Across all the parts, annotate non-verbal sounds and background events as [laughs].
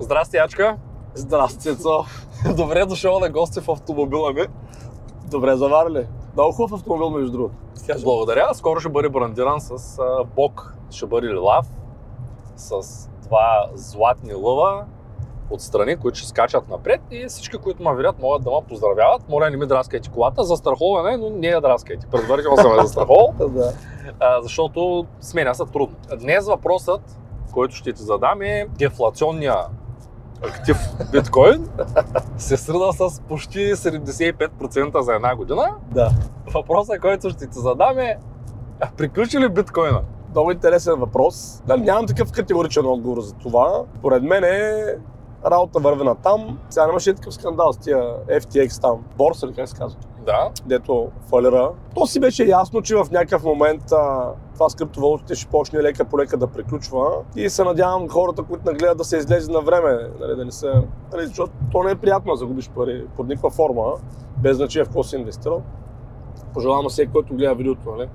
Здрасти, Ячка. Здрасти, Цецо. Добре дошъл на гости в автомобила ми. Добре заварили. Много хубав автомобил, между другото. Благодаря. Скоро ще бъде брандиран с а, бок. Ще бъде лав с два златни лъва отстрани, които ще скачат напред и всички, които ме видят, могат да ме поздравяват. Моля, не ми драскайте колата. Застраховане, но не я драскайте. Предварително съм я застраховал, [laughs] Да. защото сменя са трудно. Днес въпросът, който ще ти задам е дефлационния актив биткоин се срина с почти 75% за една година. да. Въпросът, който ще ти задам е приключи ли биткоина? Много интересен въпрос. Да, нямам такъв категоричен отговор за това. Поред мен е работа върви на там. Сега нямаше такъв скандал с тия FTX там. Борса ли как се казва? Да. Дето фалира. То си беше ясно, че в някакъв момент а, това с криптовалутите ще почне лека по лека да приключва. И се надявам хората, които нагледат да се излезе на време, нали, да не се... Нали, защото то не е приятно да загубиш пари под никаква форма, без значение в какво си инвестирал. Пожелавам на всеки, който гледа видеото, нали,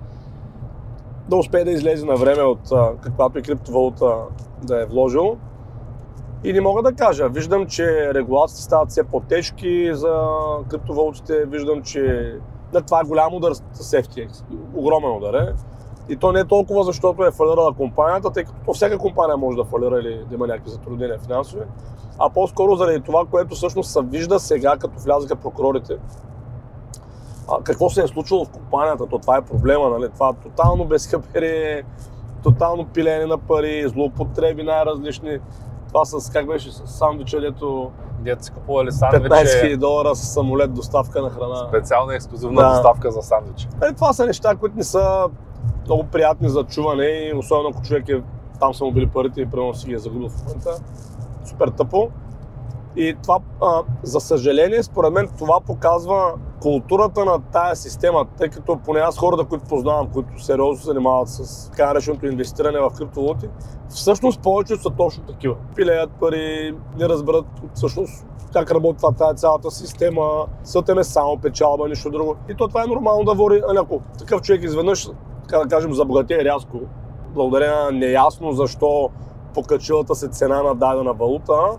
да успее да излезе на време от а, каквато и криптовалута да е вложил. И не мога да кажа. Виждам, че регулациите стават все по-тежки за криптовалутите. Виждам, че да, това е голям удар с FTX. Огромен удар е. И то не е толкова защото е фалирала компанията, тъй като то всяка компания може да фалира или да има някакви затруднения финансови, а по-скоро заради това, което всъщност се вижда сега, като влязаха прокурорите. А, какво се е случило в компанията, то това е проблема, нали? Това е тотално безхаберие, тотално пиление на пари, злоупотреби най-различни. Това с, как беше, с сандвича, дето Дете си купували 15 сандвичи, 000 долара с самолет доставка на храна. специална ексклюзивна Да. доставка за сандвичи. Нали, това са неща, които не са много приятни за чуване и особено ако човек е там са му били парите и примерно си ги е загубил в момента. Супер тъпо. И това, за съжаление, според мен това показва културата на тая система, тъй като поне аз хората, които познавам, които сериозно се занимават с така нареченото инвестиране в криптовалути, всъщност повечето са точно такива. Пилеят пари, не разберат всъщност как работи това, тая цялата система, сътем е само печалба, нищо друго. И то това е нормално да води, нали, ако такъв човек изведнъж, така да кажем, забогатее рязко, благодарение на неясно защо покачилата се цена на дадена валута,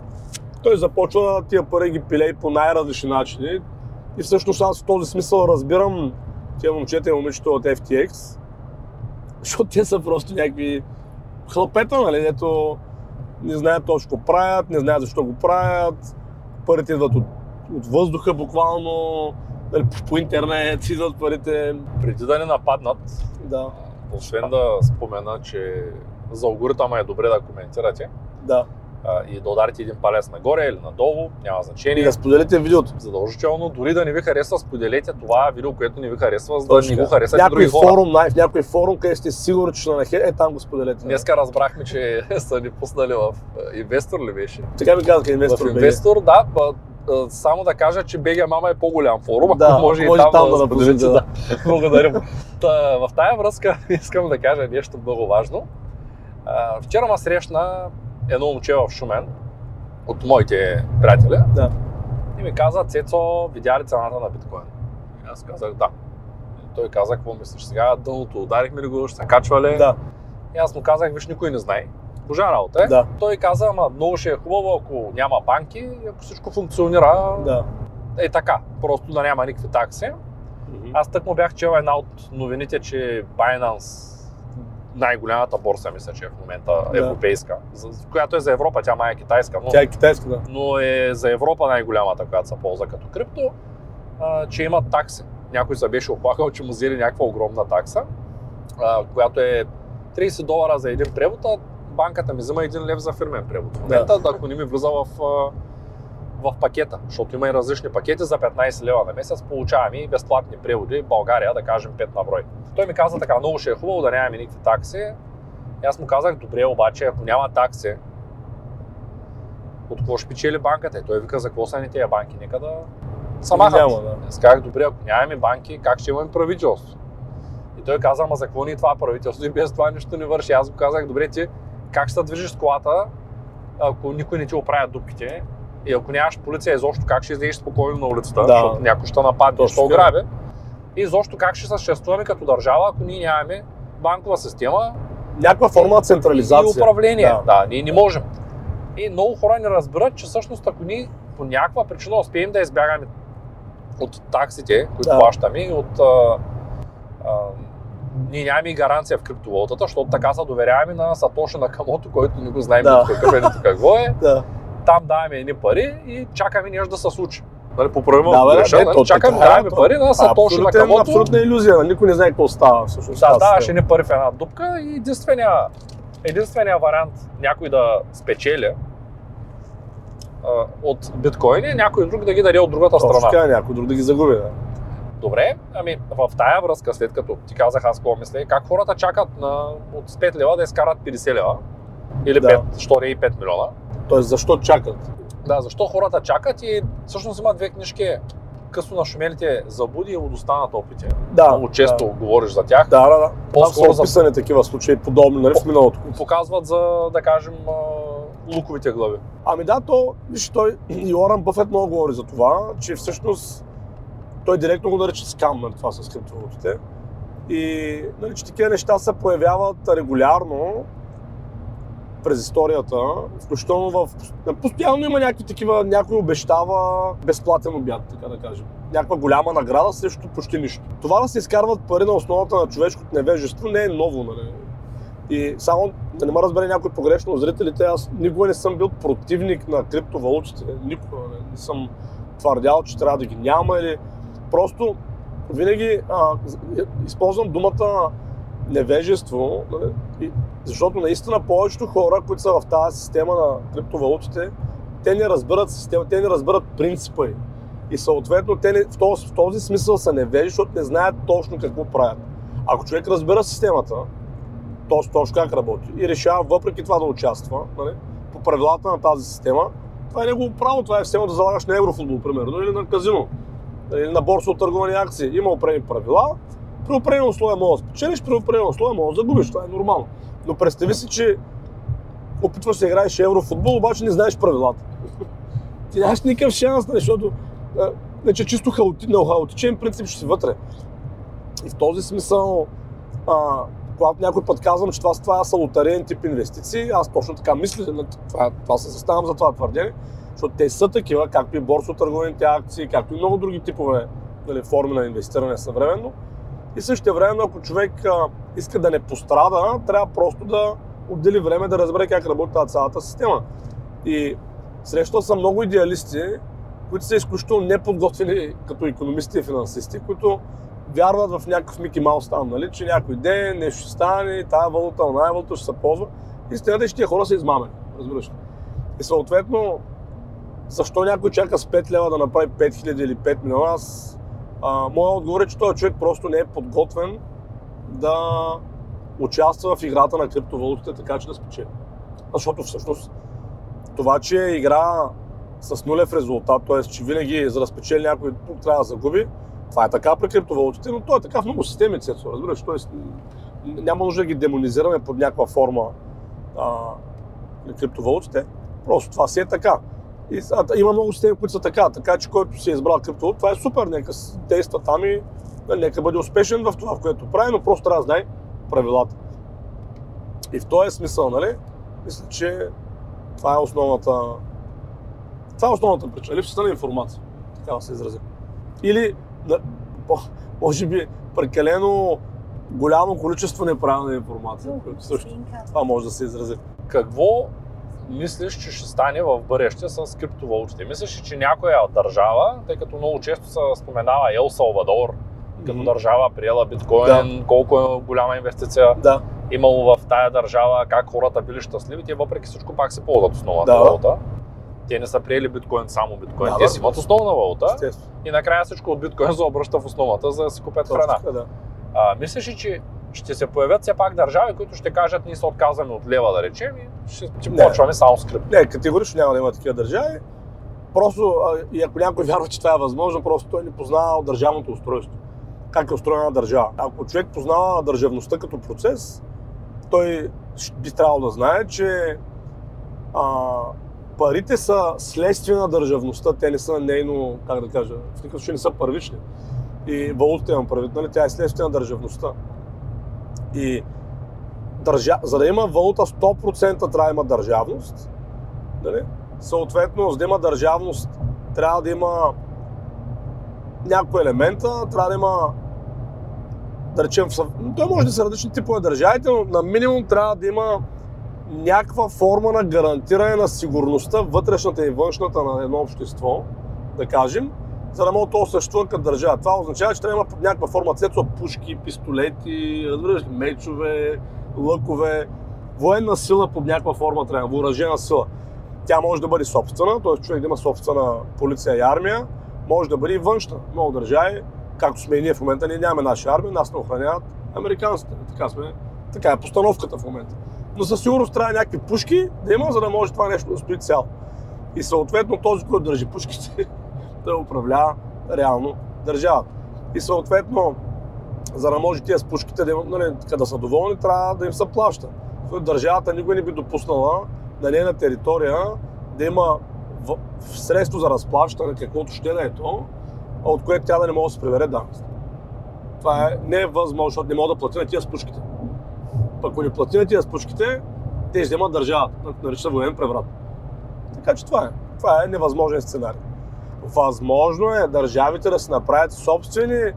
той започва тия пари ги пилей по най-различни начини. И всъщност аз в този смисъл разбирам тия момчета и момичета от FTX, защото те са просто някакви хлапета, нали, дето не знаят точно какво правят, не знаят защо го правят, парите идват от, от въздуха буквално, нали, по, по интернет [laughs] идват парите. Преди да ни нападнат, Да, освен да спомена, че за алгоритъма е добре да коментирате да. И да ударите един палец нагоре или надолу, няма И значение. да споделите видеото. Задължително, дори да не ви харесва, споделете това видео, което не ви харесва, за да Точно не го харесат и някой други хора. форум, в някой форум, където сте сигурни, че ще е там го споделете. Днеска разбрахме, че [laughs] са ни пуснали в Инвестор ли беше? Така ми казаха инвестор. в Инвестор, да. Само да кажа, че BG Мама е по-голям форум, Да, ако може, и може там, там да, да споделите. напуснете, Да. [laughs] Благодарим. Та, в тая връзка [laughs] искам да кажа нещо много важно. А, вчера ме срещна едно момче в Шумен от моите приятели Да. и ми каза, Цецо, видя ли цената на биткоин? И аз казах да. И той каза, какво мислиш сега, дъното ударихме ли го, ще се качва ли? Да, И аз му казах, виж, никой не знае. Божа работа е. да, Той каза, ама много ще е хубаво, ако няма банки ако всичко функционира да. е така, просто да няма никакви такси. Аз тък му бях чел една от новините, че Binance, най-голямата борса, мисля, че е в момента Да. европейска, за- която е за Европа, тя май е китайска, но, Тя е китайска, да. но е за Европа най-голямата, която се ползва като крипто, а, че имат такси. Някой се беше оплакал, че му взели някаква огромна такса, а, която е 30 долара за един превод, а банката ми взема 1 лев за фирмен превод. В момента, да. ако не ми влиза в, в пакета, защото има и различни пакети за 15 лева на месец, получаваме и безплатни преводи в България, да кажем 5 на брой. Той ми каза така, много ще е хубаво да нямаме никакви такси. И аз му казах, добре, обаче, ако няма такси, от какво ще печели банката? И той вика, за какво са ни тези банки? Нека да са махат. Няма, да. Аз казах, добре, ако нямаме банки, как ще имаме правителство? И той каза, ама за какво ни е това правителство и без това нищо не върши. Аз го казах, добре, ти как ще се движиш с колата, ако никой не ти оправя дупките и ако нямаш полиция, изобщо как ще излезеш спокойно на улицата, Да. защото някой ще нападне, ще така. ограби. И изобщо как ще съществуваме като държава, ако ние нямаме банкова система Някаква форма на и централизация. управление. Да. Да. ние не можем. И много хора не разбират, че всъщност ако ние по някаква причина успеем да избягаме от таксите, които Да. плащаме и от а, а, ние нямаме и гаранция в криптовалутата, защото така се доверяваме на Сатоши на Камото, който не го знаем Да. какъв е, какво е. [laughs] Да. Там даваме едни пари и чакаме нещо да се случи. Нали, поправимо Да, бе, греша, да, нали, чакаме, е, даваме пари на Сатоши на Абсолютен, Камото. абсолютна иллюзия. Никой не знае какво става всъщност. Да, даваш система. едни пари в една дупка и единствения, единствения вариант някой да спечели а, от биткоини е някой друг да ги даде от другата Точно страна. така, някой друг да ги загуби. Да. Добре, ами в тая връзка, след като ти казах аз какво мисля, как хората чакат на, от 5 лева да изкарат 50 лева или Да. 5, що не и 5 милиона. Тоест, защо чакат? Да, защо хората чакат и всъщност има две книжки късно на шумелите Забуди и Лудостта на топите. Да. Много често говориш за тях. Да, да, да. По-скоро са за- описани такива случаи, подобни, нали, в миналото. Показват за, да кажем, луковите глави. Ами да, то, виж, той и Уорън Бъфет много говори за това, че всъщност той директно го нарича скам, нали, това с криптовалутите. И нали, че такива неща се появяват регулярно през историята, включително в... Постоянно има някакви такива, някой обещава безплатен обяд, така да кажем. Някаква голяма награда срещу почти нищо. Това да се изкарват пари на основата на човешкото невежество не е ново, нали? И само да не ме разбере някой погрешно зрителите, аз никога не съм бил противник на криптовалутите. Никога не, не съм твърдял, че трябва да ги няма или просто винаги а, използвам думата невежество, нали? защото наистина повечето хора, които са в тази система на криптовалутите, те не разбират система, те не разбират принципа й. И съответно те не, в, този, в този смисъл са невежи, защото не знаят точно какво правят. Ако човек разбира системата, т.е. точно как работи и решава въпреки това да участва нали, по правилата на тази система, това е негово право, това е система да залагаш на еврофутбол, примерно, или на казино, или на борса от търговани акции. Има определени правила, при определени условия може да спечелиш, при определени условия може да загубиш, това е нормално. Но представи си, че опитваш да играеш еврофутбол, обаче не знаеш правилата. [laughs] Ти нямаш никакъв шанс, нали, защото значи, чисто хаоти, на хаотичен принцип ще си вътре. И в този смисъл, а, когато някой път казвам, че това, това са лотариен тип инвестиции, аз точно така мисля, това, това се заставам за това твърдение, защото те са такива, както и борсотърговените акции, както и много други типове нали, форми на инвестиране съвременно. И също време, ако човек а, иска да не пострада, трябва просто да отдели време да разбере как работи тази цялата система. И срещал съм много идеалисти, които са изключително неподготвени като економисти и финансисти, които вярват в някакъв Мики Маус там, нали, че някой ден нещо ще стане, тази валута, оная валута ще се ползва. Истината е, че тия хора са измамени, разбираш ли. И съответно, защо някой чака с 5 лева да направи 5000 или 5 милиона, аз, моят отговор е, че този човек просто не е подготвен да участва в играта на криптовалутите, така че да спечели. Защото всъщност това, че игра с нулев резултат, т.е. че винаги за да спечели някой тук трябва да загуби, това е така при криптовалутите, но то е така в много системи, Цецо, разбираш, т.е. няма нужда да ги демонизираме под някаква форма а, на криптовалутите, просто това си е така. И, а, има много системи, които са така, така че който си е избрал криптовалута, това е супер, нека действа там и нали, нека бъде успешен в това, в което прави, но просто трябва да знае правилата. И в този смисъл, нали, мисля, че това е основната, това е основната причина, липсата на информация, така да се изразя. Или, по- може би, прекалено голямо количество неправилна информация, също това може да се изрази. Какво мислиш, че ще стане в бъдеще с криптовалутите? Мислиш, ли, че някоя държава, тъй като много често се споменава Ел Салвадор, като държава приела биткоин, колко е голяма инвестиция Да, имало в тая държава, как хората били щастливи, те въпреки всичко пак се ползват основната Да. валута. Те не са приели биткоин само биткоин, Да, те да, си имат основна валута естествено. и накрая всичко от биткоин се обръща в основата, за да си купят храна. да. А, мислиш ли, че ще се появят все пак държави, които ще кажат, ние се отказваме от лева, да речем, и ще, ще почваме само с крипто? Не, категорично няма да има такива държави. Просто, и ако някой вярва, че това е възможно, просто той не познава държавното устройство. Как е устроена държава. Ако човек познава държавността като процес, той би трябвало да знае, че а, парите са следствие на държавността, те не са нейно, как да кажа, в никакъв случай не са първични. И валутата имам правит, нали? Тя е следствие на държавността. И държа... за да има валута 100% трябва да има държавност, Нали? Съответно, за да има държавност, трябва да има някои елемента, трябва да има да речем, той може да са различни типове държавите, но на минимум трябва да има някаква форма на гарантиране на сигурността, вътрешната и външната на едно общество, да кажем, за да може то съществува като държава. Това означава, че трябва да има някаква форма цецо, пушки, пистолети, мечове, лъкове, военна сила под някаква форма трябва, въоръжена сила. Тя може да бъде собствена, т.е. човек да има собствена полиция и армия, може да бъде и външна. Много държави, както сме и ние в момента, ние нямаме наша армия, нас не охраняват американците. Така, сме, така е постановката в момента. Но със сигурност трябва някакви пушки да има, за да може това нещо да стои цяло. И съответно този, който държи пушките, [laughs] да управлява реално държавата. И съответно, за да може тия с пушките да, нали, да са доволни, трябва да им се плаща. Държавата никога не би допуснала на нейна територия да има в, в средство за разплащане, каквото ще да е то, от което тя да не може да се прибере данъци. Това е невъзможно, защото не мога да плати на тия с пушките. Пък ако не плати на тия с пушките, те вземат държавата, нарича военен преврат. Така че това е. Това е невъзможен сценарий. Възможно е държавите да се направят собствени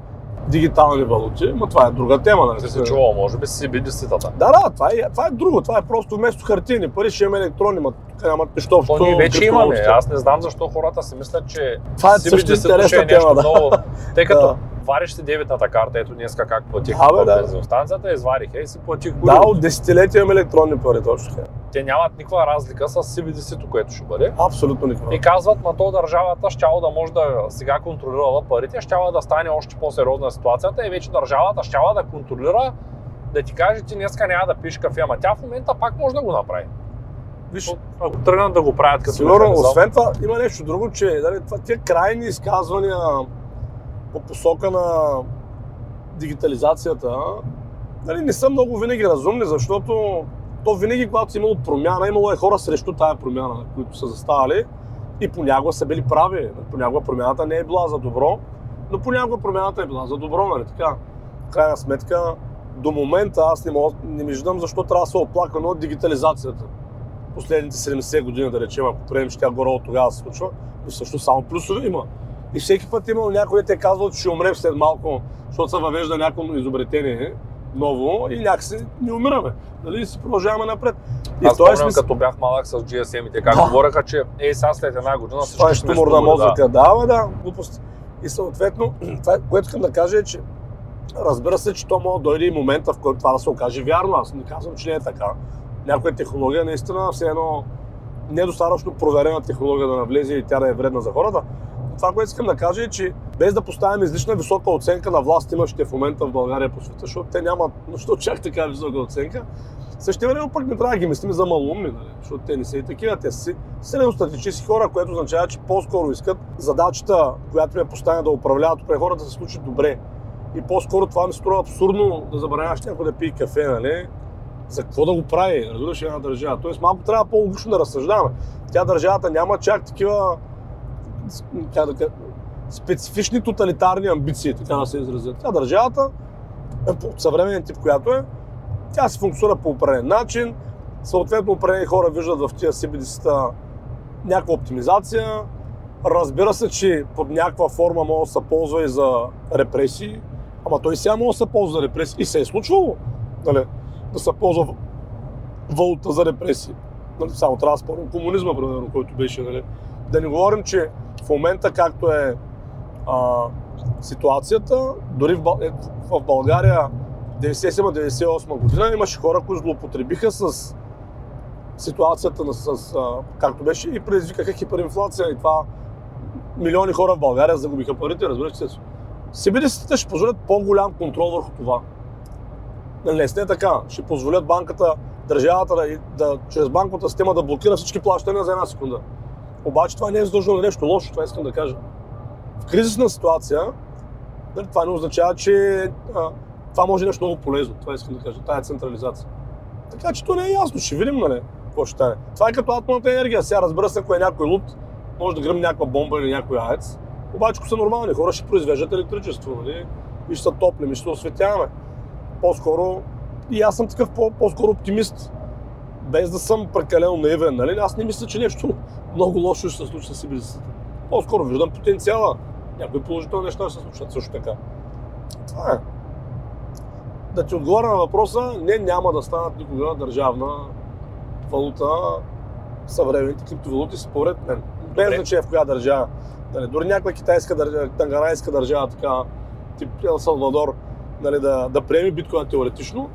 дигитални валути, но това е друга тема. Нали? Ти се чувал, може би си биди ситата. Да, да, това е, това е друго. Това е просто вместо хартиени пари ще имаме електронни, но тук нямат нищо общо. То ние вече имаме. Аз не знам защо хората си мислят, че това е също интересна тема, да. Много, тъй като вариш си дебитната карта, ето днеска как платих да, бе, да. бензиностанцията, изварих и си платих Да, от десетилетия имам електронни пари, точно. Те нямат никаква разлика с CBDC-то, което ще бъде. Абсолютно никаква. И казват, на то държавата щяло да може да сега контролира парите, щяла да стане още по-сериозна ситуацията и вече държавата щяла да контролира да ти каже, ти днеска няма да пиеш кафе, ама тя в момента пак може да го направи. Виж, ако тръгнат да го правят като Сигурно, освен това, има нещо друго, че дали, това, тия крайни изказвания по посока на дигитализацията, нали, не са много винаги разумни, защото то винаги, когато си имало промяна, имало е хора срещу тая промяна, които са заставали и понякога са били прави. Понякога промяната не е била за добро, но понякога промяната е била за добро, нали така? В крайна сметка, до момента аз не, мога, не виждам защо трябва да се оплакваме от дигитализацията. Последните 70 години, да речем, ако приемем, че тя горе от тогава се случва, но също само плюсове има. И всеки път има някой, те казват, че ще умрем след малко, защото се въвежда някакво изобретение ново и някакси не умираме. Нали? Си продължаваме напред. И Аз спомням, смисъл... като бях малък с GSM-ите, как да. говореха, че ей сега след една година всички това е ще умор на мозъка. Да, да, да, глупости. И съответно, [clears throat] това, което искам да кажа е, че разбира се, че то може да дойде и момента, в който това да се окаже вярно. Аз не казвам, че не е така. Някоя технология наистина все едно недостатъчно проверена технология да навлезе и тя да е вредна за хората това, което искам да кажа е, че без да поставим излишна висока оценка на власт имащите в момента в България по света, защото те нямат защо чак така висока оценка, също време пък не трябва да ги мислим за малумни, нали? защото те не са и такива, те са средностатически хора, което означава, че по-скоро искат задачата, която е поставена да управляват при хората да се случи добре. И по-скоро това ми струва абсурдно да забраняваш някой да пие кафе, нали? За какво да го прави, разбираш една държава? Тоест малко трябва по-логично да разсъждаваме. Тя държавата няма чак такива как да специфични тоталитарни амбиции, така да се изразят. Тя държавата, от съвременен тип, която е, тя се функционира по определен начин, съответно определени хора виждат в тия CBDC-та някаква оптимизация, Разбира се, че под някаква форма може да се ползва и за репресии, ама той сега може да се ползва за репресии. И се е случвало нали, да се ползва валута за репресии. Нали, само трябва да спомням комунизма, примерно, който беше. Нали. Да не говорим, че в момента, както е а, ситуацията, дори в. Е, в България 97-98 година имаше хора, които злоупотребиха с ситуацията, с, а, както беше, и предизвикаха хиперинфлация. И това милиони хора в България загубиха парите, разбираш се. Сибирисите ще позволят по-голям контрол върху това. Не, не така. Ще позволят банката, държавата да, да, чрез банковата система да блокира всички плащания за една секунда. Обаче това не е задължено нещо лошо, това искам да кажа. В кризисна ситуация, нали, това не означава, че а, това може нещо много полезно. Това искам да кажа, тая централизация. Така че то не е ясно, ще видим, нали, какво ще стане. Това е като атомната енергия. Сега разбира се, ако е някой лут, може да гръмне някаква бомба или някой аец. Обаче, ако са нормални хора, ще произвеждат електричество, нали? И ще са топлим, и ще се осветяваме. По-скоро, и аз съм такъв по- скоро оптимист без да съм прекалено наивен, нали? Аз не мисля, че нещо много лошо ще се случи с ибрицата. По-скоро виждам потенциала. Някои положителни неща ще се случат също така. Това е. Да ти отговоря на въпроса, не, няма да станат никога държавна валута съвременните криптовалути, според мен. Без значение в коя държава. Нали, дори някаква китайска държава, танганайска държава, така, тип Ел Салвадор, нали, да, да приеме биткоин теоретично.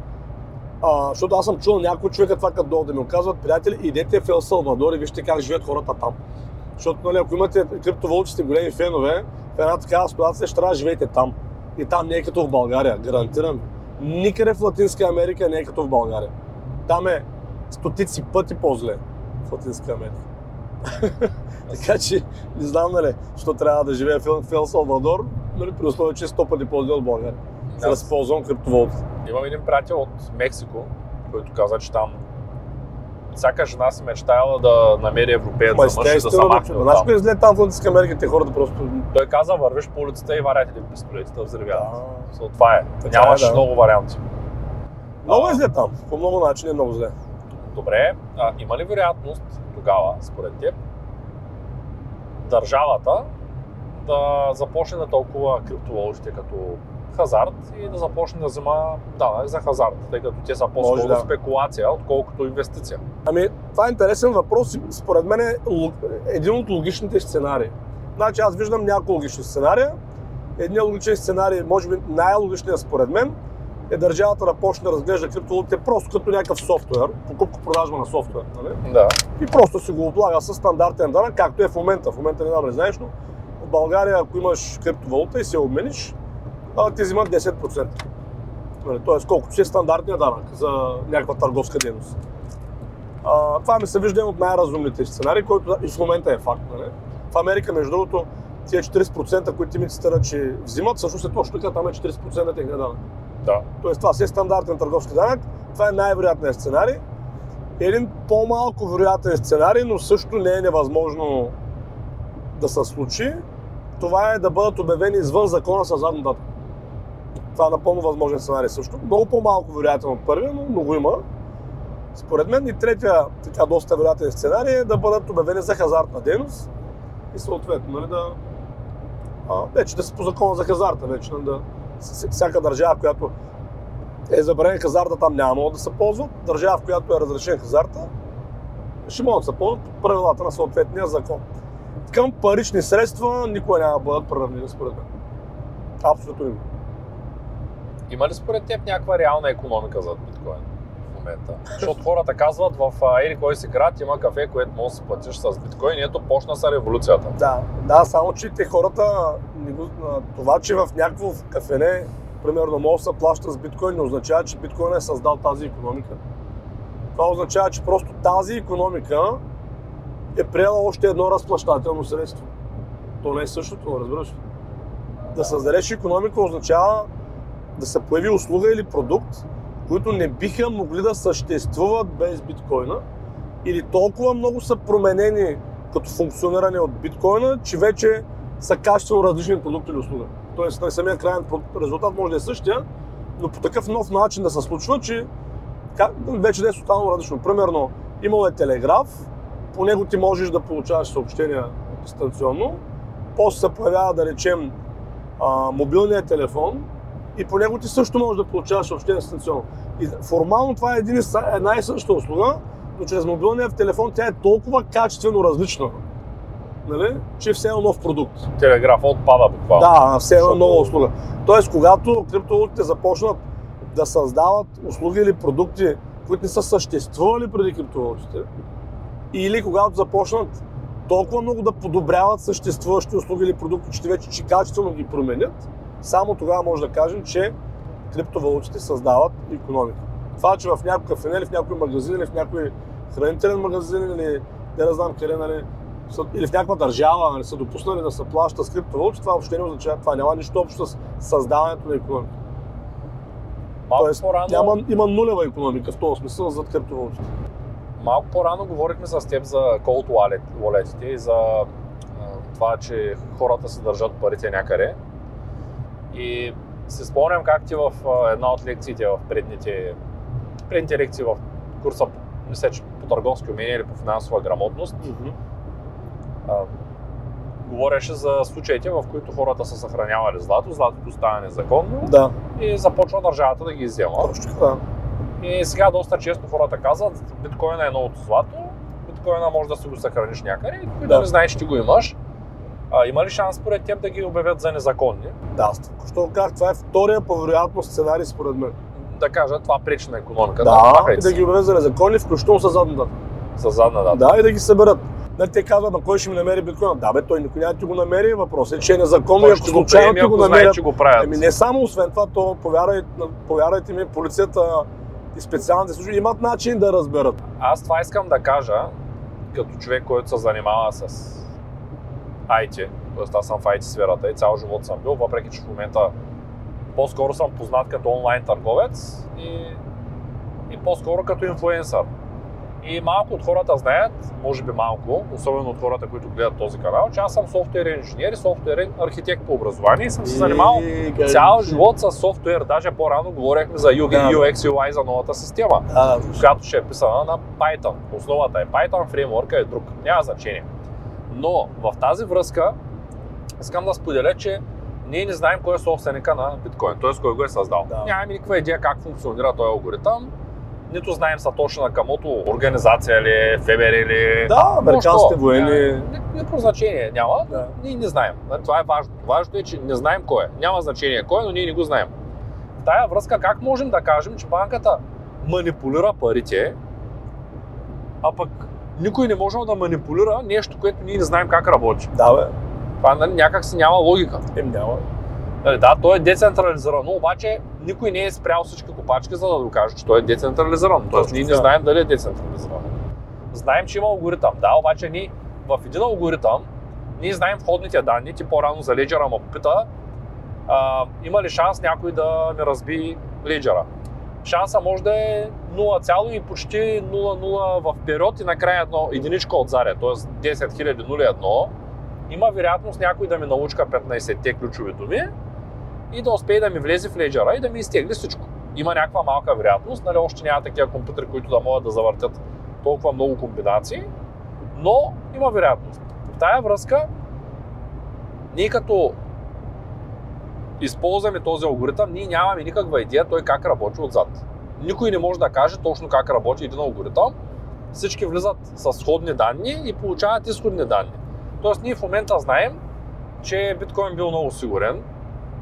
А, защото аз съм чул някои човека това като долу да ми оказват, приятели, идете в Ел Салвадор и вижте как живеят хората там. Защото нали, ако имате криптовалути, сте големи фенове, в една такава ситуация ще трябва да живеете там. И там не е като в България, гарантирам. Никъде в Латинска Америка не е като в България. Там е стотици пъти по-зле в Латинска Америка. [laughs] така че не знам, нали, що трябва да живее в Ел Салвадор, нали, при условие, че е 100 пъти по-зле от България. Да се ползвам криптовалута. имам един приятел от Мексико, който каза, че там всяка жена си мечтаяла да намери европеец Ма за мъж и да се махне Знаеш там. кой е зле там в Латинска Америка, те хората просто... Той каза, вървиш по улицата и варят един пистолет да взривяват. Да. So, това е. Така е, Нямаш да. много варианти. Много е зле там. По много начини е много зле. Добре, а, има ли вероятност тогава, според теб, държавата да започне да тълкува криптовалутите като хазарт и да започне да взема данък за хазарт, тъй като те са по-скоро да. спекулация, отколкото инвестиция. Ами, това е интересен въпрос и според мен е един от логичните сценарии. Значи аз виждам няколко логични сценария. Едният логичен сценарий, може би най-логичният според мен, е държавата да почне да разглежда криптовалутите просто като някакъв софтуер, покупко-продажба на софтуер. Нали? Да. и просто си го облага с стандартен данък, както е в момента. В момента не знам, не знаеш, но в България, ако имаш криптовалута и се обмениш, а, ти взимат 10%. Нали, Тоест, колкото си е стандартният данък за някаква търговска дейност. А, това ми се вижда един от най-разумните сценарии, който и в момента е факт. Нали? В Америка, между другото, тия 40%, които ти ми цитира, че взимат, всъщност е точно така, там е 40% техния данък. Да. Тоест това си е стандартен търговски данък. Това е най-вероятният сценарий. Един по-малко вероятен сценарий, но също не е невъзможно да се случи. Това е да бъдат обявени извън закона с задна дата. Това е напълно възможен сценарий също. Много по-малко вероятен от първия, но много има. Според мен и третия така доста вероятен сценарий е да бъдат обявени за хазартна дейност и съответно нали, да, а, вече да са по закона за хазарта, вече нали, да всяка държава, която е забранен хазарта, там няма да се ползват. Държава, в която е разрешен хазарта, ще могат да се ползват по правилата на съответния закон. Към парични средства никога няма да бъдат приравнени, според мен. Абсолютно никога. Има ли според теб някаква реална економика за биткоин в момента? Защото хората казват в или кой си град има кафе, което може да си платиш с биткоин и ето почна са революцията. Да, да, само че те хората, това, че в някакво кафене, примерно, може да се плаща с биткоин, не означава, че биткоин е създал тази економика. Това означава, че просто тази економика е приела още едно разплащателно средство. То не е същото, разбираш. Да създадеш економика означава да се появи услуга или продукт, които не биха могли да съществуват без биткоина или толкова много са променени като функциониране от биткоина, че вече са качествено различни продукти или услуга. Тоест, на самия крайен резултат може да е същия, но по такъв нов начин да се случва, че вече да е тотално различно. Примерно, имал е телеграф, по него ти можеш да получаваш съобщения дистанционно, после се появява, да речем, а, мобилният телефон и по него ти също можеш да получаваш съобщения дистанционно. И формално това е един, една и съща услуга, но чрез мобилния телефон тя е толкова качествено различна, нали, че е все едно нов продукт. Телеграфа отпада буквално. Да, все Защото- нова услуга. Тоест, когато криптовалутите започнат да създават услуги или продукти, които не са съществували преди криптовалутите, или когато започнат толкова много да подобряват съществуващи услуги или продукти, че вече че качествено ги променят, само тогава може да кажем, че криптовалутите създават економика. Това, че в някой кафене или в някой магазин или в някой хранителен магазин или не да знам къде, нали, или в някаква държава нали, са допуснали да се плаща с криптовалути, това въобще не означава, това няма нищо общо с създаването на економика. Малко Тоест, по-рано, няма, има нулева економика в този смисъл зад криптовалутите. малко по-рано говорихме с теб за cold wallet, walletите и за това, че хората се държат парите някъде. И се спомням как ти в една от лекциите в предните, предните лекции в курса мисля, че по търговски умения или по финансова грамотност, а, говореше за случаите, в които хората са съхранявали злато, златото става незаконно Да, и започва държавата да ги иззема. точно така. И сега доста често хората казват, биткоина е новото злато, биткоина може да си го съхраниш някъде и да. Да. не знае, че ти го имаш. А, има ли шанс според теб да ги обявят за незаконни? Да, що казах, това е втория по вероятност сценарий според мен. Да кажат, това пречи на економиката. Да, махайте и да ги обявят за незаконни, включително с задната. С задна дата. Да, и да ги съберат. Нали, те казват, на кой ще ми намери биткоина? Да, бе, той никой няма да ти го намери. Въпросът е, че е незаконно и ако случайно ти го ако знае, го правят. Ами не само освен това, то повярвай, повярвайте ми, полицията и специалните служби имат начин да разберат. Аз това искам да кажа, като човек, който се занимава с IT, т.е. аз съм в IT сферата и цял живот съм бил, въпреки че в момента по-скоро съм познат като онлайн търговец и, и по-скоро като инфлуенсър. И малко от хората знаят, може би малко, особено от хората, които гледат този канал, че аз съм софтуерен инженер и софтуерен архитект по образование и съм се занимавал И, цял живот с софтуер. Даже по-рано говорихме за Да. UX UI за новата система Да, която ще е писана на Python. Основата е Python, фреймворка е друг. Няма значение. Но в тази връзка искам да споделя, че ние не знаем кой е собственика на биткоин, т.е. кой го е създал. Да. Нямаме никаква идея как функционира този алгоритъм. Нито знаем Сатоши Накамото организация ли е, ФБР ли е. да американските военни. Ни- Никакво значение няма. Да. Ние не знаем. Това е важно. Важното е, че не знаем кой е. Няма значение кой е, но ние не го знаем. В тая връзка как можем да кажем, че банката манипулира парите, а пък никой не може да манипулира нещо, което ние не знаем как работи. Да, бе. Това нали, някак си няма логика. Им няма. Нали, да, то е децентрализирано, обаче никой не е спрял всички копачки, за да докаже, че то е децентрализирано. Тоест ние не знаем дали е децентрализирано. Знаем, че има алгоритъм. Да, обаче ние в един алгоритъм ние знаем входните данни. Ти по-рано за леджера ме попита, а, има ли шанс някой да ми разби леджера. Шанса може да е 0, и почти 0,0 в период и накрая едно единичка от заря, т.е. 10 001. Има вероятност някой да ми научка 15-те ключови думи и да успее да ми влезе в леджера и да ми изтегли всичко. Има някаква малка вероятност, нали, още няма такива компютри, които да могат да завъртят толкова много комбинации, но има вероятност. В тая връзка, ние като използваме този алгоритъм, ние нямаме никаква идея той как работи отзад. Никой не може да каже точно как работи един алгоритъм. Всички влизат с сходни данни и получават изходни данни. Тоест ние в момента знаем, че биткоин бил много сигурен,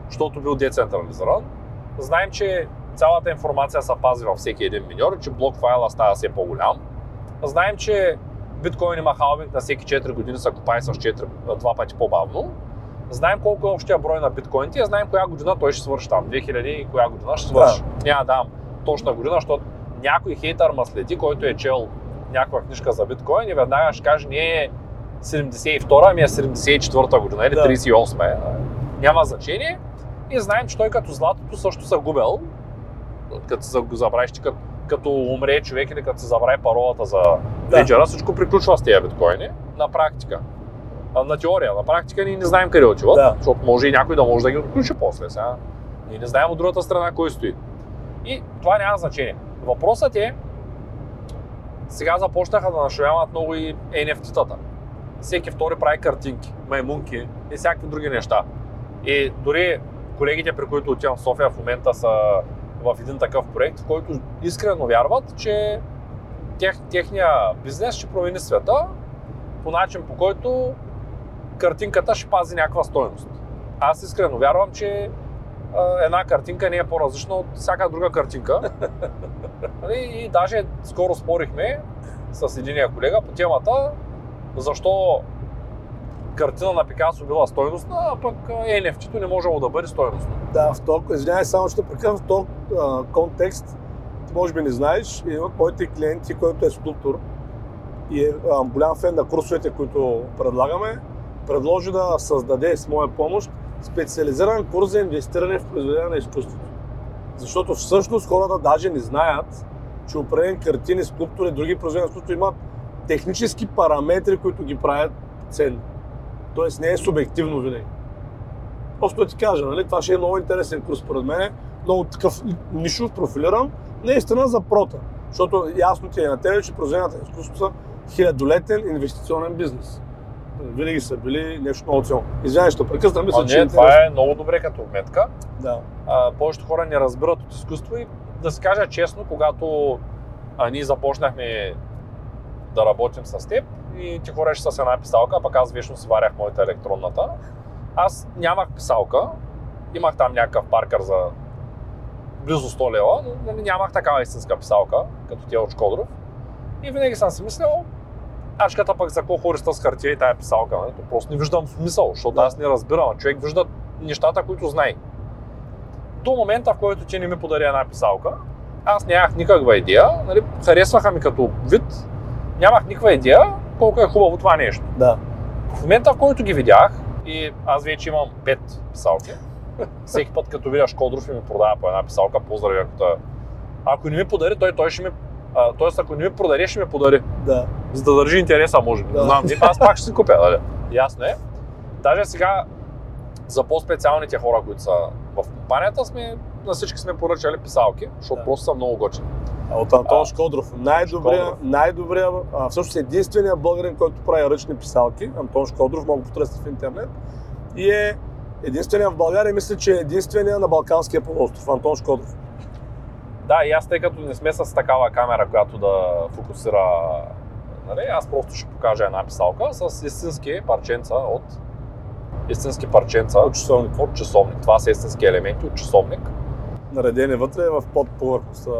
защото бил децентрализиран. Знаем, че цялата информация се пази във всеки един миньор, че блок файла става все по-голям. Знаем, че биткоин има халвинг на всеки 4 години, се копае с 4, два пъти по-бавно. Знаем колко е общия брой на биткоините и знаем коя година той ще свърши там. 2000 и коя година ще свърши. Няма да дам точна година, защото някой хейтър ма следи, който е чел някаква книжка за биткоин и веднага ще каже, не е 72, ами е 74 година или Да. 38 е. Няма значение. И знаем, че той като златото също се губел, като се забравиш, като, като умре човек или като се забрави паролата за Да. леджера, всичко приключва с тези биткоини на практика. На теория, на практика ние не знаем къде отиват, Да. защото може и някой да може да ги отключи после. Сега. Ние не знаем от другата страна кой стои. И това няма значение. Въпросът е, сега започнаха да нашумяват много и NFT-тата. Всеки втори прави картинки, маймунки и всякакви други неща. И дори колегите, при които отивам в София в момента са в един такъв проект, в който искрено вярват, че тех, техния бизнес ще промени света по начин, по който картинката ще пази някаква стойност. Аз искрено вярвам, че една картинка не е по-различна от всяка друга картинка. [laughs] Нали, И даже скоро спорихме с единия колега по темата защо картина на Пикасо била стойностна, а пък NFT-то не можело да бъде стойностно. Да, в този, извинявай, само ще прекъсвам в този а, контекст. Ти може би не знаеш, един от моите клиенти, който е скулптор и е а, голям фен на курсовете, които предлагаме, предложи да създаде с моя помощ специализиран курс за инвестиране в произведение на изкуството. Защото всъщност хората даже не знаят, че определени картини, скулптури, други произведения на изкуството имат технически параметри, които ги правят ценни. Тоест не е субективно винаги. Просто да ти кажа, нали? това ще е много интересен курс според мен, много такъв нишов профилиран, наистина за прота. Защото ясно ти е на тебе, че произведенията на изкуството са хилядолетен инвестиционен бизнес. Винаги са били нещо много ценно. Извинявай, ще прекъсна, мисля, че... това е много добре като вметка. Да. А, повечето хора не разбират от изкуство и да се кажа честно, когато а, ние започнахме да работим с теб и ти хореше с една писалка, а пък аз вечно си варях моята електронната. Аз нямах писалка, имах там някакъв паркър за близо 100 лева, но нали, нямах такава истинска писалка, като тия от Шкодров. И винаги съм си мислил, ачката пък за какво хориста с хартия и тая писалка, нали? То просто не виждам смисъл, защото Да. аз не разбирам, човек вижда нещата, които знае. До момента, в който ти не ми подари една писалка, аз нямах никаква идея, нали, харесваха ми като вид, нямах никаква идея колко е хубаво това нещо. Да. В момента, в който ги видях, и аз вече имам пет писалки, всеки път като видя Шкодров и ми продава по една писалка, поздрави ако. Ако не ми подари, той, той ще ми... Тоест, ако не ми продаде, ще ми подари. Да. За да държи интереса, може би. Да. Знам, не, аз пак ще си купя, нали? Ясно е. Даже сега за по-специалните хора, които са в компанията, сме, на всички сме поръчали писалки, защото Да. просто са много готини. А от Антон А, Шкодров. Най-добрия, Шкодров. най-добрия, а, всъщност единствения българин, който прави ръчни писалки, Антон Шкодров, мога потърсите в интернет. И е единствения в България, мисля, че е единствения на Балканския полуостров, Антон Шкодров. Да, и аз тъй като не сме с такава камера, която да фокусира, нали, аз просто ще покажа една писалка с истински парченца от истински парченца От часовник. от часовник. Това са истински елементи от часовник. Наредени вътре в под повърхността.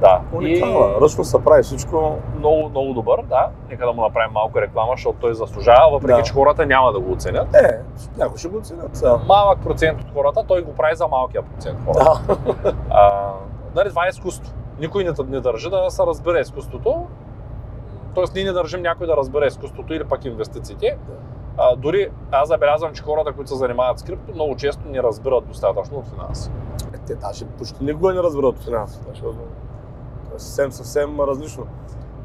Да. Уникална. Ръчно се прави всичко. много, много добър, да. Нека да му направим малко реклама, защото той заслужава, въпреки Да. че хората няма да го оценят. Е, някой ще го оценят сега. Малък процент от хората, той го прави за малкия процент хора. Да. А, нали, това е изкуство. Никой не, не държи да се разбере изкуството. Тоест ние не държим някой да разбере изкуството или пък инвестициите. А, дори аз забелязвам, че хората, които се занимават с крипто, много често не разбират достатъчно от финанси. Е, Те даже почти никога не разберат от финансите, защото е съвсем, съвсем различно.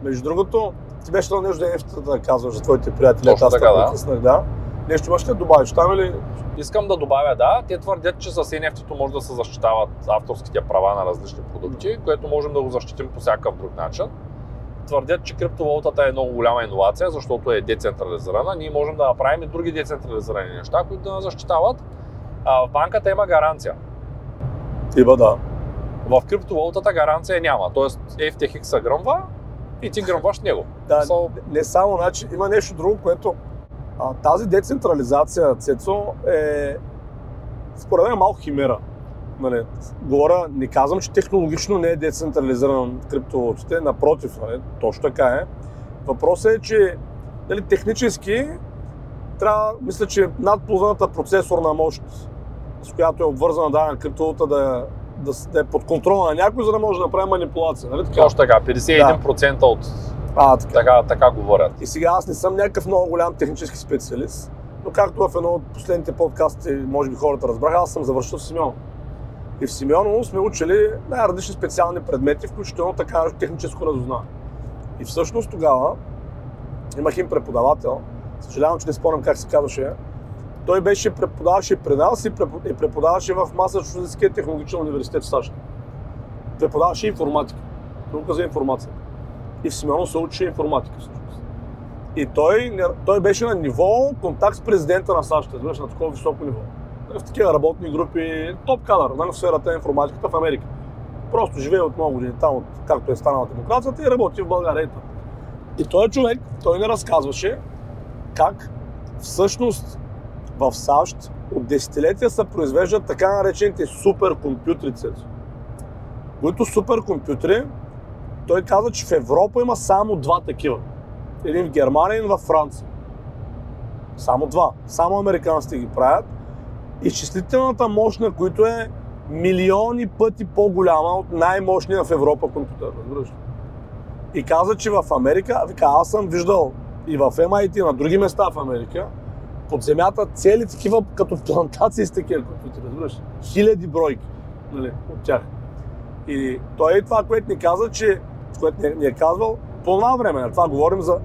Между другото, ти беше това нещо нефтата да казваш за твоите приятели, Точно аз така, да. прекъснах, да. Нещо имаш да добавиш там или? Искам да добавя, да, те твърдят, че с NFT може да се защитават авторските права на различни продукти, което можем да го защитим по всякакъв друг начин. Твърдят, че криптовалутата е много голяма иновация, защото е децентрализирана. Ние можем да направим и други децентрализирани неща, които да защитават. А в банката има гаранция. Иба, да. В криптовалутата гаранция няма. Тоест FTX се гръмва и ти гръмваш него. Да, So, не само, значи, има нещо друго, което а, тази децентрализация, Цецо, е според мен малко химера. Нали, говоря, не казвам, че технологично не е децентрализиран криптовалутите, напротив, нали, точно така е. Въпросът е, че нали, технически трябва, мисля, че над половината процесорна мощ, с която е обвързана дадена криптовалута да, да, с- да е под контрола на някой, за да може да направи манипулация. Нали, така? точно така, 51% от А, така. така, така говорят. И сега аз не съм някакъв много голям технически специалист, но както в едно от последните подкасти, може би хората разбраха, аз съм завършил в Симеон. И в Симеоново сме учили най-различни специални предмети, включително така техническо разузнаване. И всъщност тогава имах им преподавател, съжалявам, че не спомням как се казваше, той беше преподаваше при нас и препо- и преподаваше в Масачузетския технологичен университет в САЩ. Преподаваше информатика, наука за информация. И в Симеоново се учи информатика всъщност. И той, той беше на ниво контакт с президента на САЩ, разбираш, на такова високо ниво. В такива работни групи, топ кадър, нали, в сферата на информатиката в Америка. Просто живее от много години там, от, както е станала демокрацията и работи в България. И, така. и той човек, той не разказваше как всъщност в САЩ от десетилетия се произвеждат така наречените суперкомпютри, които суперкомпютри, той каза, че в Европа има само два такива. Един в Германия, един във Франция. Само два. Само американците ги правят. Изчислителната мощ на които е милиони пъти по-голяма от най-мощния в Европа компютър. Разбираш? И каза, че в Америка, вика, аз съм виждал и в MIT, на други места в Америка, под земята цели такива, като плантации с такива компютри, разбираш? Хиляди бройки нали, от тях. И той е това, което ни каза, че, което ни, е казвал по това време. Това говорим за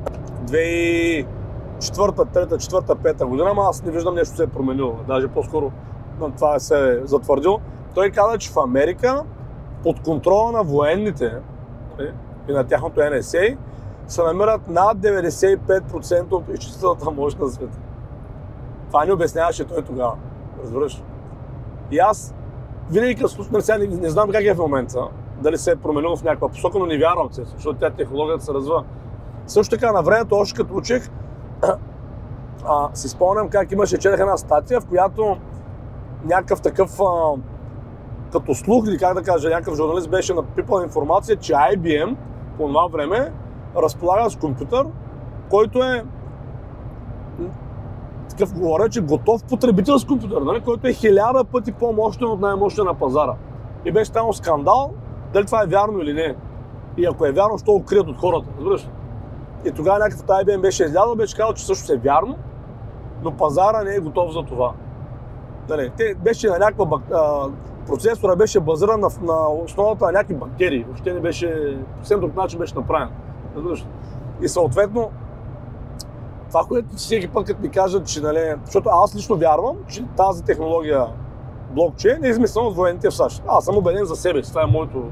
2004, 3, 4, 5 година, ама аз не виждам нещо се е променило. Даже по-скоро това се е затвърдил. Той каза, че в Америка под контрола на военните, нали, и на тяхното NSA се намират над 95% от изчислителната мощ на света. Това ни обясняваше той тогава. Разбираш? И аз винаги като нали, сега не, не, знам как е в момента, дали се е променило в някаква посока, но не вярвам се, защото тя технологията се развива. Също така на времето, още като учих, а, си спомням как имаше, четах една статия, в която някакъв такъв а, като слух или как да кажа, някакъв журналист беше напипал информация, че IBM по това време разполага с компютър, който е такъв говоря, че готов потребителски компютър, нали? който е хиляда пъти по-мощен от най-мощен на пазара. И беше станал скандал, дали това е вярно или не. И ако е вярно, що го крият от хората, разбираш? И тогава някакъв IBM беше излязъл, беше казал, че също е вярно, но пазара не е готов за това. Нали, те беше на някаква а, процесора беше базиран на, на основата на някакви бактерии. Въобще не беше, съвсем друг начин беше направен. И съответно, това, което всеки път като ми кажат, че, нали, защото аз лично вярвам, че тази технология блокчейн е измислена от военните в САЩ. Аз съм убеден за себе си, това е моето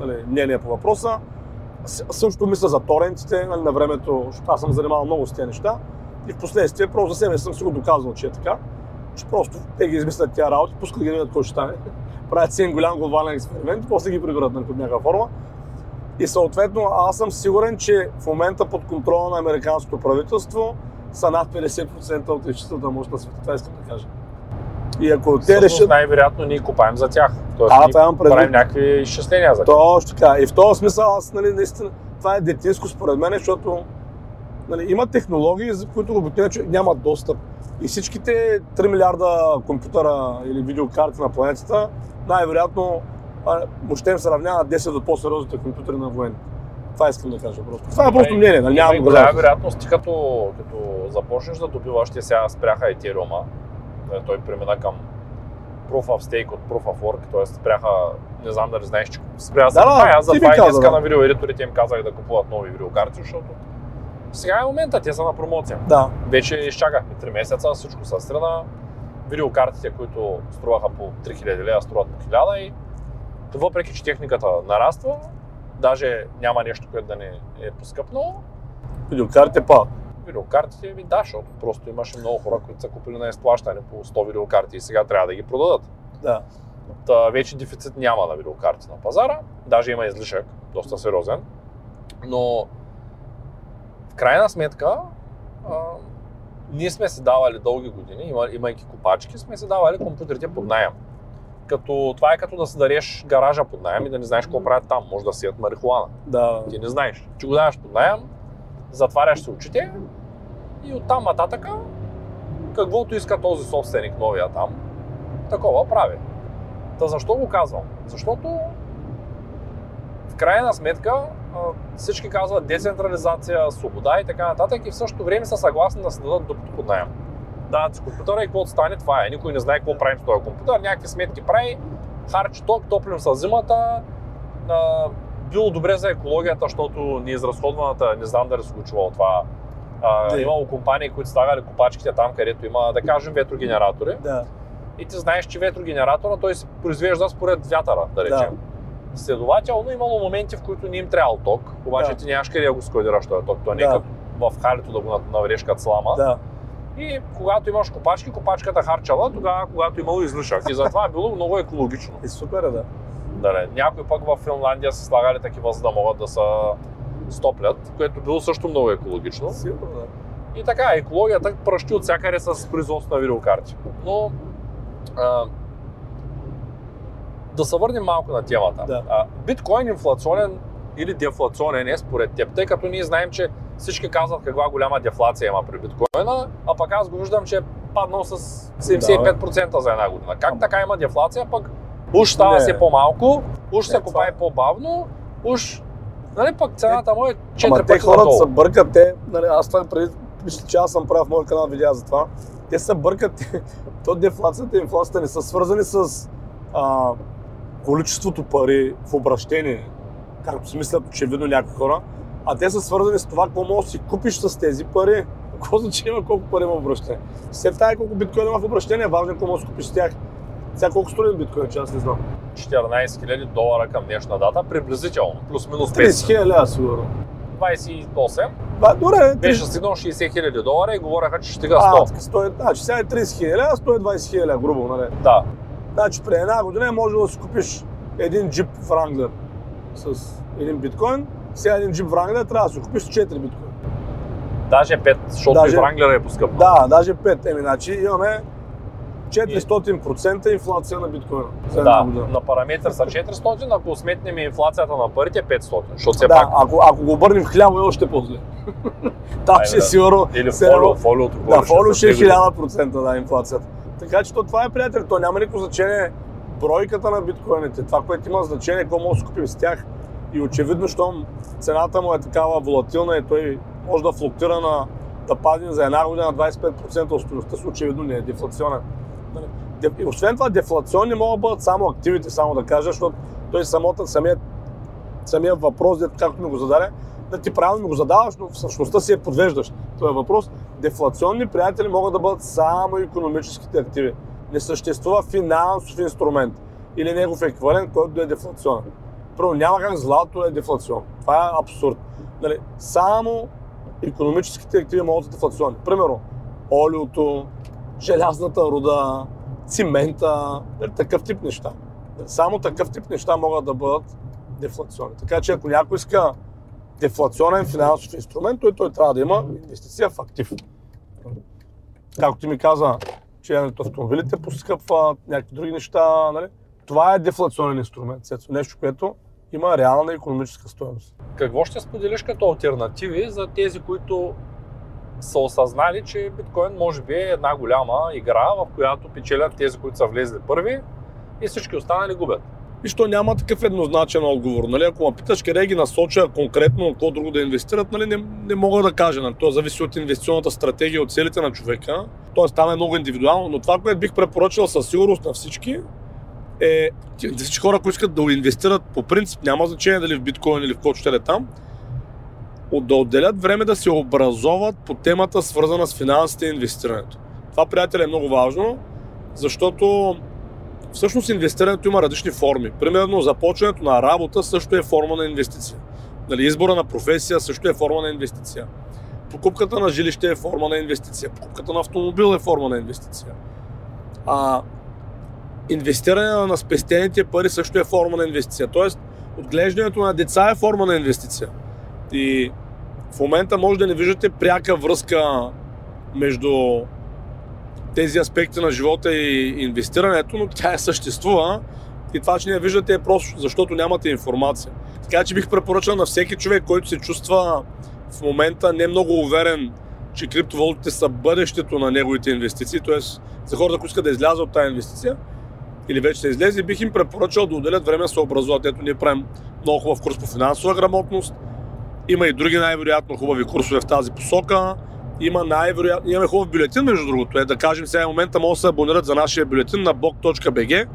нали, мнение по въпроса. Също мисля за торентите нали, на времето, защото аз съм занимавал много с тези неща. И в последствие, просто за себе съм си го доказал, че е така. Че просто те ги измислят тия работи, пускат ги видят кой ще стане. [laughs] Правят си един голям глобален експеримент после ги прибират нали, под някаква форма. И съответно аз съм сигурен, че в момента под контрола на американското правителство са над 50% от изчислителната мощ на света. Това искам да кажа. И ако те решат... най-вероятно ние купаем за тях. Тоест, а, това имам правим някакви изчисления за тях. Точно така. И в този смисъл аз, нали, наистина, това е детинско според мен, защото нали, има технологии, за които обикновено човек няма достъп. И всичките 3 милиарда компютъра или видеокарти на планетата, най-вероятно въобще им се равнява 10 от по-сериозните компютъри на военни. Това искам да кажа просто. Това е просто мнение, нали? Няма голяма вероятност, ти като, като започнеш да добиваш, те сега спряха нали, той премина към Proof of Stake от Proof of Work, т.е. спряха, не знам дали знаеш, че спряха да, да, аз за това и днеска да. на видеоедиторите им казах да купуват нови видеокарти, защото сега е момента, те са на промоция. Да. Вече изчакахме 3 месеца, всичко са страна. Видеокартите, които струваха по 3000 лева, струват по 1000 и въпреки, че техниката нараства, даже няма нещо, което да не е поскъпнало. Видеокартите па. Видеокартите ми да, защото просто имаше много хора, които са купили на изплащане по 100 видеокарти и сега трябва да ги продадат. Да. Та, вече дефицит няма на видеокарти на пазара, даже има излишък, доста сериозен, но в крайна сметка а, ние сме се давали дълги години, имайки купачки, сме се давали компютрите под найем като, това е като да си дареш гаража под найем и да не знаеш какво правят там. Може да сият марихуана. Да. Ти не знаеш. Ти го даваш под найем, затваряш се очите и оттам нататъка, каквото иска този собственик, новия там, такова прави. Та защо го казвам? Защото в крайна сметка всички казват децентрализация, свобода и така нататък и в същото време са съгласни да се дадат докато под найем дават си компютъра и каквото стане, това е. Никой не знае какво правим с този компютър, някакви сметки прави, харчи ток, топлим с зимата, било добре за екологията, защото неизразходваната, не знам дали се случва това. А, имало компании, които слагали копачките там, където има, да кажем, ветрогенератори. Да. И ти знаеш, че ветрогенератора той се произвежда според вятъра, да речем. Да. Следователно имало моменти, в които не им трябвал ток, обаче да. ти нямаш къде да го складираш този ток. Това не е като в халито да го навреш като слама. Да. И когато имаш копачки, копачката харчала тогава, когато имало излишък. И затова е било много екологично. И супер е, да. Да, не. Някои пък в Финландия са слагали такива, за да могат да се стоплят, което било също много екологично. Сигурно, да. И така, екологията пръщи от всякъде с производство на видеокарти. Но а, да се върнем малко на темата. Да. А, биткоин инфлационен или дефлационен е според теб, тъй като ние знаем, че всички казват каква голяма дефлация има при биткоина, а пък аз го виждам, че е паднал с 75% да, за една година. Как така има дефлация, пък уж става се по-малко, уж се купае по-бавно, уж Нали пък цената му е 4 Ама те хората се бъркат, те, нали, аз това преди, мисля, че аз съм правил в моят канал видеа за това. Те се бъркат, [laughs] то дефлацията и инфлацията не са свързани с а, количеството пари в обращение, както си мислят очевидно някои хора, а те са свързани с това, какво можеш да си купиш с тези пари. [laughs] Какво значи има колко пари има в обращение? Все тая колко биткоин има в обращение, важно е какво можеш да купиш с тях. Сега колко струва биткоин, че аз не знам. 14 000 долара към днешна дата, приблизително, плюс-минус 30 5. хиляди лева сигурно. 28. Ба, добре, Беше стигнал 60 000 долара и говореха, че ще стига А, 100. така, 100, значи сега е 30 хиляди лева, 120 хиляди грубо, нали? Да, Значи при една година може да си купиш един джип Wrangler с един биткоин, сега един джип Wrangler трябва да си купиш с 4 биткоин. даже 5, защото Даже- и Wrangler е поскъпнал. Да, даже 5. Еми, значи имаме 400% инфлация на биткоина. Да, година. на параметър са 400, ако сметнем инфлацията на парите 500, защото все Да, пак ако, ако го обърнем в хляво е още по-зле. [laughs] Там ще е да. сигурно... или фолио, фолиото. Да, фолио ще е хиляда. 1000% да, инфлацията. Така че то това е, приятел, то няма никакво значение бройката на биткоините. Това, което има значение, какво може да купим с тях. И очевидно, щом цената му е такава волатилна и той може да флуктира на да падне за една година 25% от стоеността си, очевидно не е дефлационен. Освен това, дефлационни могат да бъдат само активите, само да кажа, защото той самото, самият, самият въпрос, както ми го зададе, да ти правилно го задаваш, но в същността си е подвеждаш. Това е въпрос. Дефлационни приятели могат да бъдат само економическите активи. Не съществува финансов инструмент или негов еквивалент, който да е дефлационен. Първо, няма как злато да е дефлационно. Това е абсурд. Нали, само економическите активи могат да са дефлационни. Примерно, олиото, желязната руда, цимента, нали, такъв тип неща. Само такъв тип неща могат да бъдат дефлационни. Така че ако някой иска дефлационен финансов инструмент, той, той трябва да има инвестиция в актив. Както ти ми каза, че автомобилите поскъпват, някакви други неща, нали? Това е дефлационен инструмент, нещо, което има реална економическа стоеност. Какво ще споделиш като альтернативи за тези, които са осъзнали, че биткоин може би е една голяма игра, в която печелят тези, които са влезли първи и всички останали губят. И що няма такъв еднозначен отговор. Нали? Ако ме питаш къде ги насоча конкретно, какво друго да инвестират, нали? не, не мога да кажа. Нали? То зависи от инвестиционната стратегия, от целите на човека. Тоест там е много индивидуално, но това, което бих препоръчал със сигурност на всички, е всички хора, които искат да инвестират по принцип, няма значение дали в биткоин или в каквото ще е там, да отделят време да се образоват по темата, свързана с финансите и инвестирането. Това, приятели, е много важно, защото всъщност инвестирането има различни форми. Примерно започването на работа също е форма на инвестиция. Нали, избора на професия също е форма на инвестиция. Покупката на жилище е форма на инвестиция. Покупката на автомобил е форма на инвестиция. А, инвестиране на спестените пари също е форма на инвестиция. Тоест, отглеждането на деца е форма на инвестиция. И в момента може да не виждате пряка връзка между тези аспекти на живота и инвестирането, но тя е съществува и това, че не виждате е просто защото нямате информация. Така че бих препоръчал на всеки човек, който се чувства в момента не много уверен, че криптовалутите са бъдещето на неговите инвестиции, т.е. за хората, които искат да излязат от тази инвестиция или вече са излезли, бих им препоръчал да отделят време да се образуват. Ето ние правим много хубав курс по финансова грамотност, има и други най-вероятно хубави курсове в тази посока. Има най-вероятно, имаме хубав бюлетин, между другото. Е, да кажем, сега в момента могат да се абонират за нашия бюлетин на blog.bg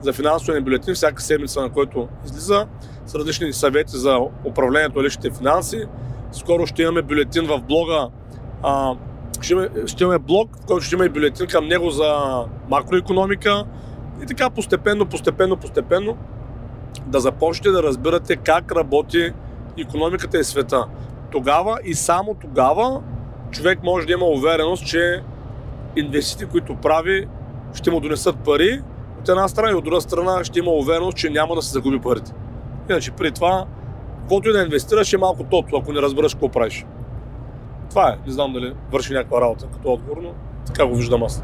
за финансовия бюлетин, всяка седмица, на който излиза, с различни съвети за управлението на личните финанси. Скоро ще имаме бюлетин в блога. А, ще, имаме, ще имаме блог, в който ще има и бюлетин към него за макроекономика. И така постепенно, постепенно, постепенно да започнете да разбирате как работи економиката и света. Тогава и само тогава човек може да има увереност, че инвестициите, които прави, ще му донесат пари от една страна и от друга страна ще има увереност, че няма да се загуби парите. Иначе при това, каквото и да инвестираш е малко тото, ако не разбереш какво правиш. Това е. Не знам дали върши някаква работа като отговор, но така го виждам аз.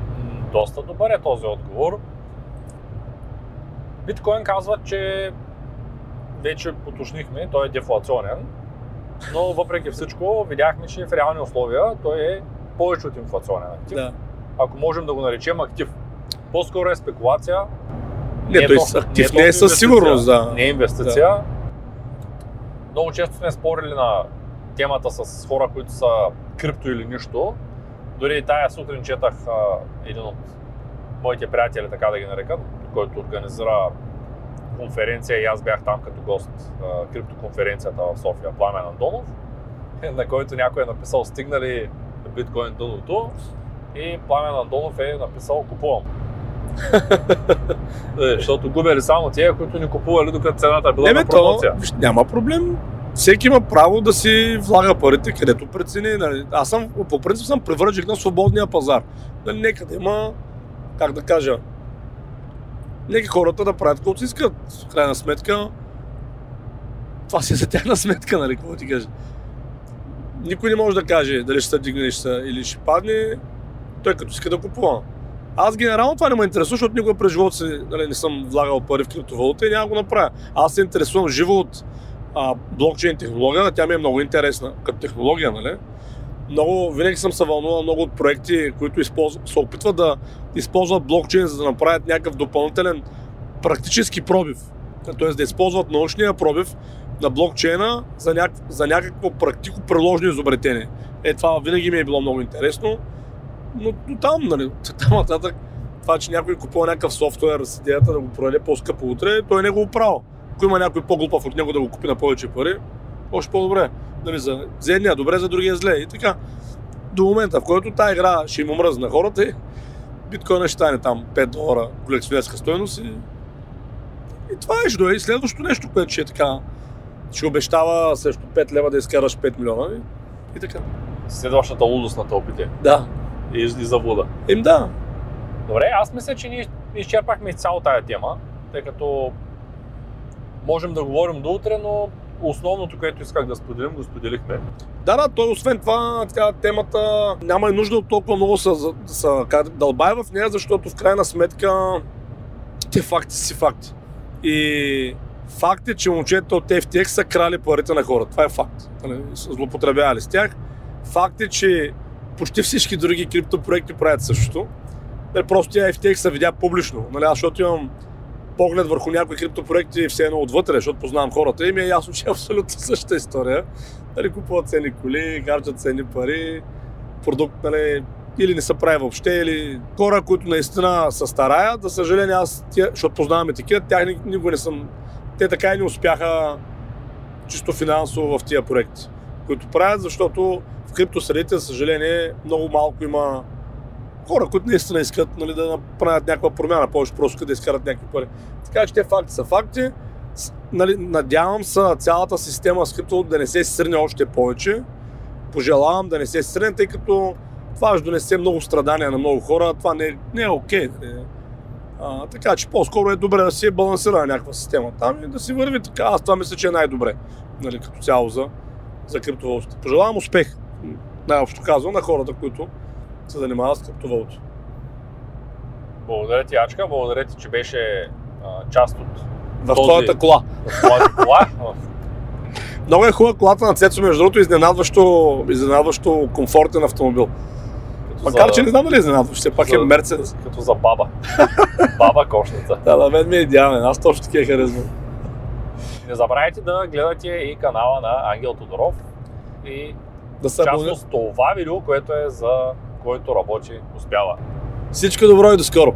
Доста добър е този отговор. Биткоин казва, че вече поточнихме, той е дефлационен, но въпреки всичко видяхме, че в реални условия той е повече от инфлационен актив. Да. Ако можем да го наречем актив. По-скоро е спекулация. Не, той точно- актив точно не е със инвестиция. сигурност, да. Не е инвестиция. Много често сме спорили на темата с хора, които са крипто или нищо. Дори и тая сутрин четах а, един от моите приятели, така да ги нарека, който организира конференция и аз бях там като гост, криптоконференцията в София, Пламен Андонов, [laughs] на който някой е написал стигнали биткоин дъното и Пламен Андонов е написал купувам. [laughs] Е, Защото губели само тия, които ни купували докато цената е била Не, на то, промоция. виж, няма проблем. Всеки има право да си влага парите където прецени. Нали. Аз съм, по принцип съм привърженик на свободния пазар. Нали, нека да има, как да кажа, нека хората да правят каквото искат. В крайна сметка, това си е за тяхна сметка, нали, какво ти кажа. Никой не може да каже дали ще се дигне ще или ще падне, той като иска да купува. Аз генерално това не ме интересува, защото никога през живота си нали, не съм влагал пари в криптовалута и няма го направя. Аз се интересувам живо от а, блокчейн технология, тя ми е много интересна като технология, нали? Много, винаги съм се вълнувал много от проекти, които се опитват да използват блокчейн, за да направят някакъв допълнителен практически пробив. Тоест да използват научния пробив на блокчейна за, няк... за някакво практико приложно изобретение. Е, това винаги ми е било много интересно, но, но там, нали, [laughs] там нататък, това, че някой купува някакъв софтуер с идеята да го продаде по-скъпо утре, той не го право. Ако има някой по-глупав от него да го купи на повече пари, още по-добре. Нали, за, за едния добре, за другия зле. И така, до момента, в който тази игра ще им омръзне на хората, и биткоина ще стане там 5 долара колекционерска стоеност и, и това е ще. И следващото нещо, което ще е така, ще обещава срещу 5 лева да изкараш 5 милиона и, и така. Следващата лудост на тълпите. Да. И, и заблуда. Им да. Добре, аз мисля, че ние изчерпахме изцяло тая тема, тъй като можем да говорим до утре, но основното, което исках да споделим, го споделихме. Да, да, той освен това, така, темата няма и нужда от толкова много са, са, дълбай в нея, защото в крайна сметка те факти си факти. И факт е, че момчета от FTX са крали парите на хората. Това е факт. Нали, са Злоупотребявали с тях. Факт е, че почти всички други криптопроекти правят същото. Нали, просто тя FTX се видя публично. Нали, защото имам поглед върху някои криптопроекти все едно отвътре, защото познавам хората и ми е ясно, че е абсолютно същата история. Нали, купуват ценни коли, харчат ценни пари, продукт, нали, или не се прави въобще, или хора, които наистина се стараят. За съжаление, аз, тия, защото познаваме такива, тях ни- никога не съм... Те така и не успяха чисто финансово в тия проекти, които правят, защото в криптосредите, за съжаление, много малко има хора, които наистина искат нали, да направят някаква промяна, повече просто да изкарат някакви пари. Така че те факти са факти. Нали, надявам се цялата система с крипто да не се срне още повече. Пожелавам да не се срне, тъй като това ще донесе много страдания на много хора. Това не, не е окей. нали. А, така че по-скоро е добре да си е балансирана някаква система там и да си върви така. Аз това мисля, че е най-добре нали, като цяло за, за криптовалутите. Пожелавам успех, най-общо казвам, на хората, които се занимават с криптовалути. Благодаря ти, Ачка, благодаря ти, че беше а, част от В Този- твоята кола. от твоята кола. В- [laughs] Много е хубава колата на Цецо, между другото, изненадващо, изненадващо комфортен автомобил. като Макар, за- че не знам дали е изненадващо, все пак е за- Мерцедес. Като за баба. [laughs] баба кошница. Да, на мен ми е идеален, аз точно такива харесвам. Не забравяйте да гледате и канала на Ангел Тодоров и Да в се абонирате. частност това видео, което е за който работи, успява. Всичко добро и до скоро!